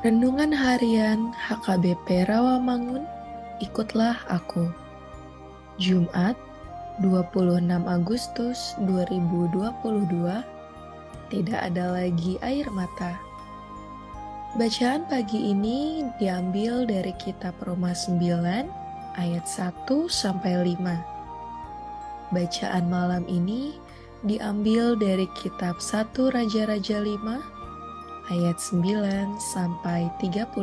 Renungan Harian HKBP Rawamangun, ikutlah aku. Jumat, 26 Agustus 2022. Tidak ada lagi air mata. Bacaan pagi ini diambil dari kitab Roma 9 ayat 1 sampai 5. Bacaan malam ini diambil dari kitab 1 Raja-raja 5 ayat 9 sampai 32.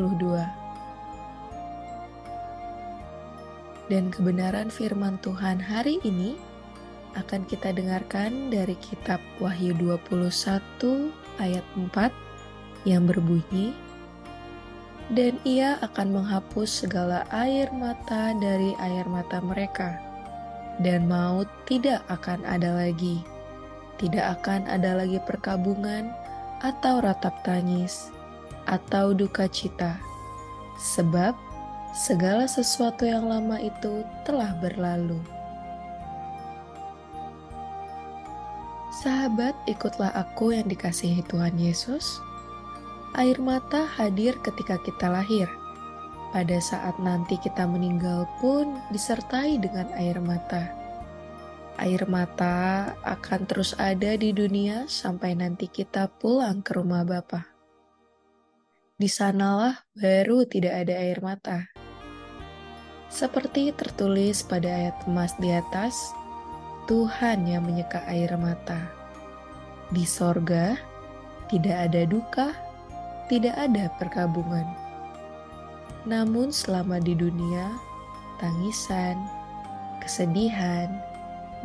Dan kebenaran firman Tuhan hari ini akan kita dengarkan dari kitab Wahyu 21 ayat 4 yang berbunyi dan ia akan menghapus segala air mata dari air mata mereka dan maut tidak akan ada lagi tidak akan ada lagi perkabungan atau ratap tangis atau duka cita sebab segala sesuatu yang lama itu telah berlalu Sahabat, ikutlah aku yang dikasihi Tuhan Yesus. Air mata hadir ketika kita lahir. Pada saat nanti kita meninggal pun disertai dengan air mata. Air mata akan terus ada di dunia sampai nanti kita pulang ke rumah Bapa. Di sanalah baru tidak ada air mata. Seperti tertulis pada ayat emas di atas, Tuhan yang menyeka air mata. Di sorga tidak ada duka, tidak ada perkabungan. Namun selama di dunia, tangisan, kesedihan,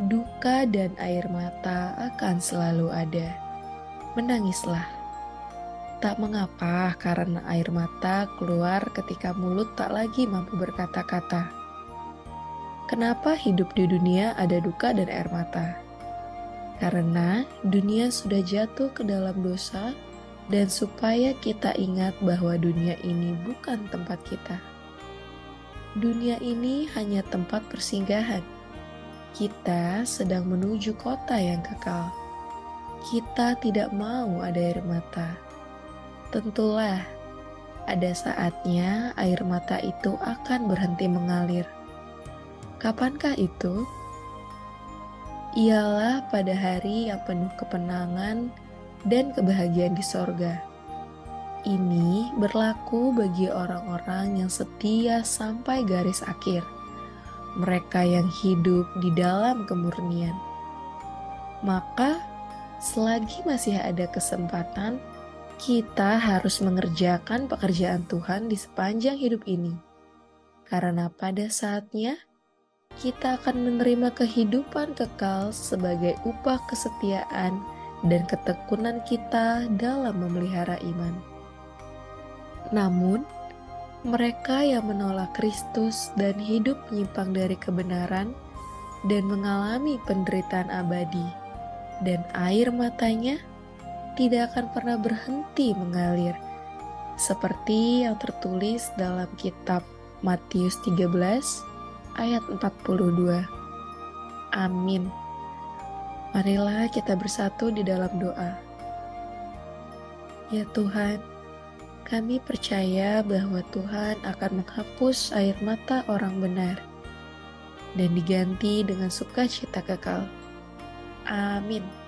duka dan air mata akan selalu ada. Menangislah. Tak mengapa karena air mata keluar ketika mulut tak lagi mampu berkata-kata Kenapa hidup di dunia ada duka dan air mata? Karena dunia sudah jatuh ke dalam dosa, dan supaya kita ingat bahwa dunia ini bukan tempat kita. Dunia ini hanya tempat persinggahan. Kita sedang menuju kota yang kekal. Kita tidak mau ada air mata. Tentulah, ada saatnya air mata itu akan berhenti mengalir Kapankah itu? Ialah pada hari yang penuh kepenangan dan kebahagiaan di sorga. Ini berlaku bagi orang-orang yang setia sampai garis akhir, mereka yang hidup di dalam kemurnian. Maka, selagi masih ada kesempatan, kita harus mengerjakan pekerjaan Tuhan di sepanjang hidup ini, karena pada saatnya kita akan menerima kehidupan kekal sebagai upah kesetiaan dan ketekunan kita dalam memelihara iman. Namun, mereka yang menolak Kristus dan hidup menyimpang dari kebenaran dan mengalami penderitaan abadi, dan air matanya tidak akan pernah berhenti mengalir, seperti yang tertulis dalam kitab Matius 13 ayat 42. Amin. Marilah kita bersatu di dalam doa. Ya Tuhan, kami percaya bahwa Tuhan akan menghapus air mata orang benar dan diganti dengan sukacita kekal. Amin.